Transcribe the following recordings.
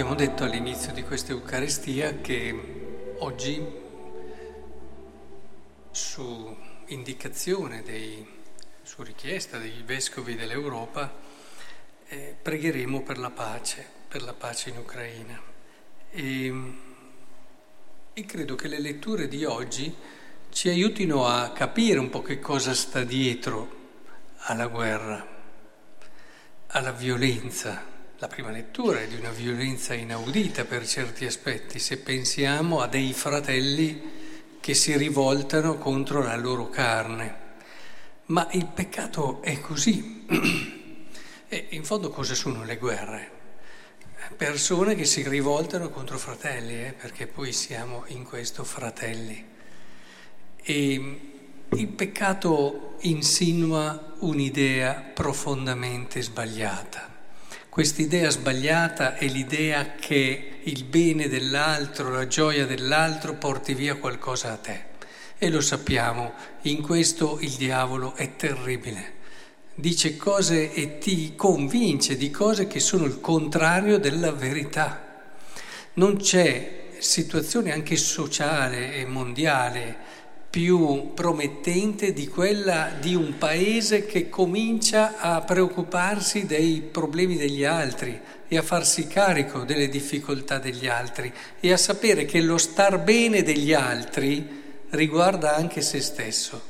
Abbiamo detto all'inizio di questa Eucaristia che oggi, su indicazione, dei, su richiesta dei vescovi dell'Europa, eh, pregheremo per la pace, per la pace in Ucraina. E, e credo che le letture di oggi ci aiutino a capire un po' che cosa sta dietro alla guerra, alla violenza la prima lettura è di una violenza inaudita per certi aspetti, se pensiamo a dei fratelli che si rivoltano contro la loro carne. Ma il peccato è così. e in fondo cosa sono le guerre? Persone che si rivoltano contro fratelli, eh, perché poi siamo in questo fratelli. E il peccato insinua un'idea profondamente sbagliata. Quest'idea sbagliata è l'idea che il bene dell'altro, la gioia dell'altro porti via qualcosa a te. E lo sappiamo, in questo il diavolo è terribile. Dice cose e ti convince di cose che sono il contrario della verità. Non c'è situazione anche sociale e mondiale più promettente di quella di un paese che comincia a preoccuparsi dei problemi degli altri e a farsi carico delle difficoltà degli altri e a sapere che lo star bene degli altri riguarda anche se stesso.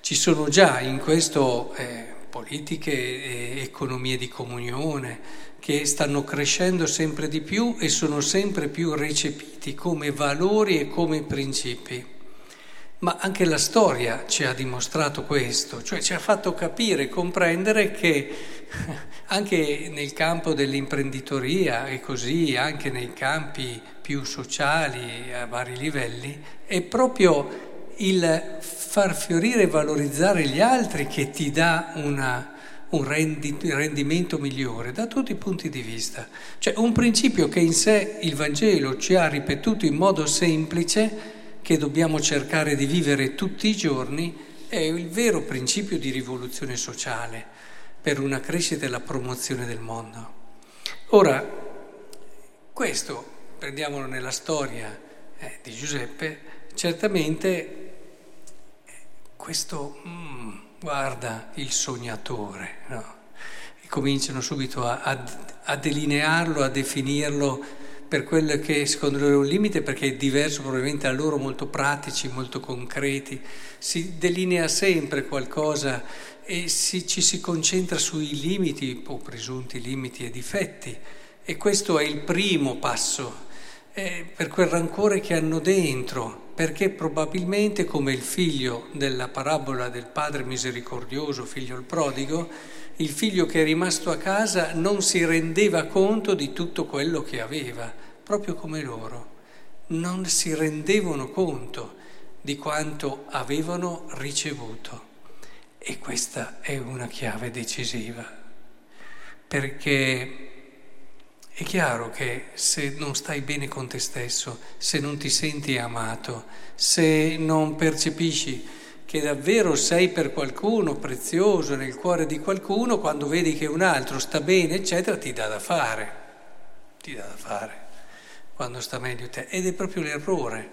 Ci sono già in questo eh, politiche e economie di comunione che stanno crescendo sempre di più e sono sempre più recepiti come valori e come principi. Ma anche la storia ci ha dimostrato questo, cioè ci ha fatto capire e comprendere che anche nel campo dell'imprenditoria e così, anche nei campi più sociali a vari livelli, è proprio il far fiorire e valorizzare gli altri che ti dà una, un rendimento migliore da tutti i punti di vista. Cioè un principio che in sé il Vangelo ci ha ripetuto in modo semplice, che dobbiamo cercare di vivere tutti i giorni è il vero principio di rivoluzione sociale per una crescita e la promozione del mondo. Ora, questo, prendiamolo nella storia eh, di Giuseppe, certamente questo, mm, guarda, il sognatore, no? Cominciano subito a, a, a delinearlo, a definirlo per quello che secondo loro è un limite, perché è diverso probabilmente a loro, molto pratici, molto concreti, si delinea sempre qualcosa e si, ci si concentra sui limiti o presunti limiti e difetti. E questo è il primo passo eh, per quel rancore che hanno dentro, perché probabilmente come il figlio della parabola del padre misericordioso, figlio il prodigo, il figlio che è rimasto a casa non si rendeva conto di tutto quello che aveva, proprio come loro. Non si rendevano conto di quanto avevano ricevuto. E questa è una chiave decisiva, perché è chiaro che se non stai bene con te stesso, se non ti senti amato, se non percepisci che davvero sei per qualcuno prezioso nel cuore di qualcuno, quando vedi che un altro sta bene, eccetera, ti dà da fare, ti dà da fare quando sta meglio te. Ed è proprio l'errore.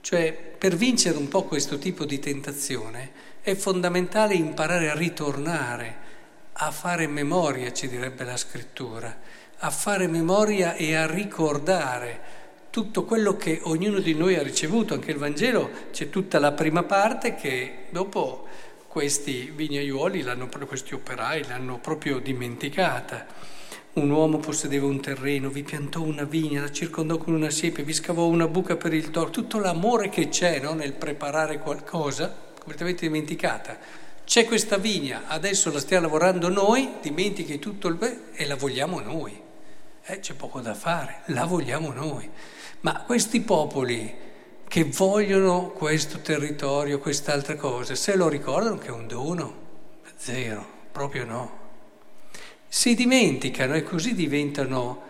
Cioè, per vincere un po' questo tipo di tentazione è fondamentale imparare a ritornare, a fare memoria, ci direbbe la scrittura, a fare memoria e a ricordare tutto quello che ognuno di noi ha ricevuto, anche il Vangelo c'è tutta la prima parte che dopo questi vignaiuoli, questi operai l'hanno proprio dimenticata. Un uomo possedeva un terreno, vi piantò una vigna, la circondò con una siepe, vi scavò una buca per il toro, tutto l'amore che c'è no, nel preparare qualcosa, completamente dimenticata. C'è questa vigna, adesso la stiamo lavorando noi, dimentichi tutto il bene e la vogliamo noi. Eh, c'è poco da fare, la vogliamo noi. Ma questi popoli che vogliono questo territorio, quest'altra cosa, se lo ricordano che è un dono? Zero, proprio no. Si dimenticano e così diventano,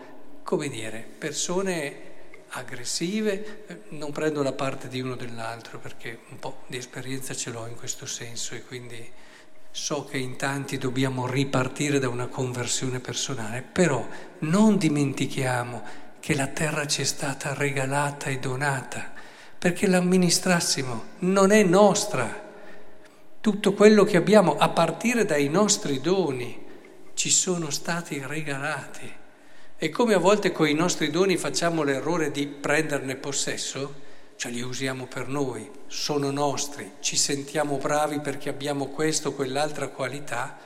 come dire, persone aggressive, non prendo la parte di uno o dell'altro perché un po' di esperienza ce l'ho in questo senso e quindi So che in tanti dobbiamo ripartire da una conversione personale, però non dimentichiamo che la terra ci è stata regalata e donata perché l'amministrassimo, non è nostra. Tutto quello che abbiamo, a partire dai nostri doni, ci sono stati regalati. E come a volte con i nostri doni facciamo l'errore di prenderne possesso, cioè li usiamo per noi, sono nostri, ci sentiamo bravi perché abbiamo questo o quell'altra qualità,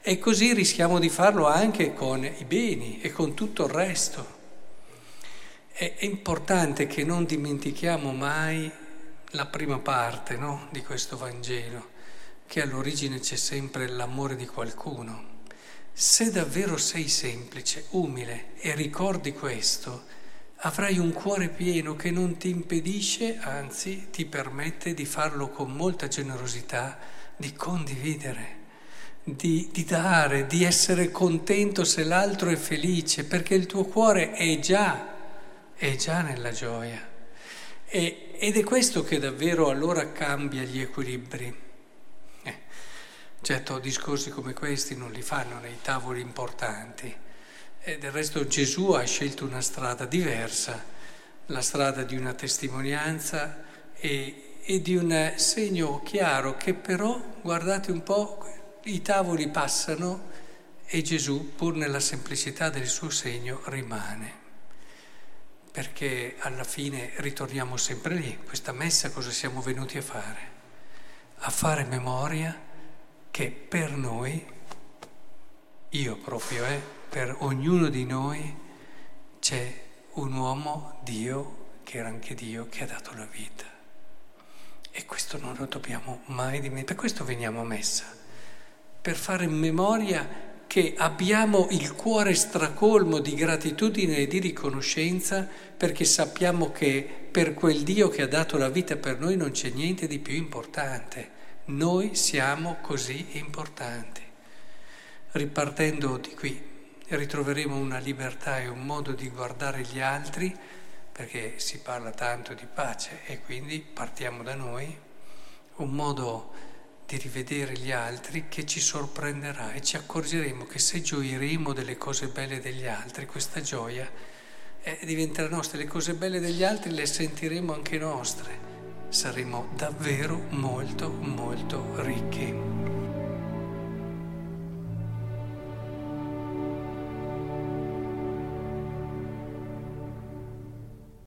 e così rischiamo di farlo anche con i beni e con tutto il resto. È importante che non dimentichiamo mai la prima parte no, di questo Vangelo, che all'origine c'è sempre l'amore di qualcuno. Se davvero sei semplice, umile e ricordi questo, avrai un cuore pieno che non ti impedisce, anzi ti permette di farlo con molta generosità, di condividere, di, di dare, di essere contento se l'altro è felice, perché il tuo cuore è già è già nella gioia. E, ed è questo che davvero allora cambia gli equilibri. Eh, certo, discorsi come questi non li fanno nei tavoli importanti. E del resto Gesù ha scelto una strada diversa, la strada di una testimonianza e, e di un segno chiaro che però, guardate un po', i tavoli passano e Gesù, pur nella semplicità del suo segno, rimane perché alla fine ritorniamo sempre lì. Questa messa cosa siamo venuti a fare? A fare memoria che per noi, io proprio, eh, per ognuno di noi c'è un uomo, Dio, che era anche Dio, che ha dato la vita. E questo non lo dobbiamo mai dimenticare. Per questo veniamo a messa, per fare memoria che abbiamo il cuore stracolmo di gratitudine e di riconoscenza perché sappiamo che per quel Dio che ha dato la vita per noi non c'è niente di più importante. Noi siamo così importanti. Ripartendo di qui ritroveremo una libertà e un modo di guardare gli altri perché si parla tanto di pace e quindi partiamo da noi, un modo di rivedere gli altri che ci sorprenderà e ci accorgeremo che se gioiremo delle cose belle degli altri, questa gioia eh, diventerà nostra, le cose belle degli altri le sentiremo anche nostre, saremo davvero molto molto ricchi.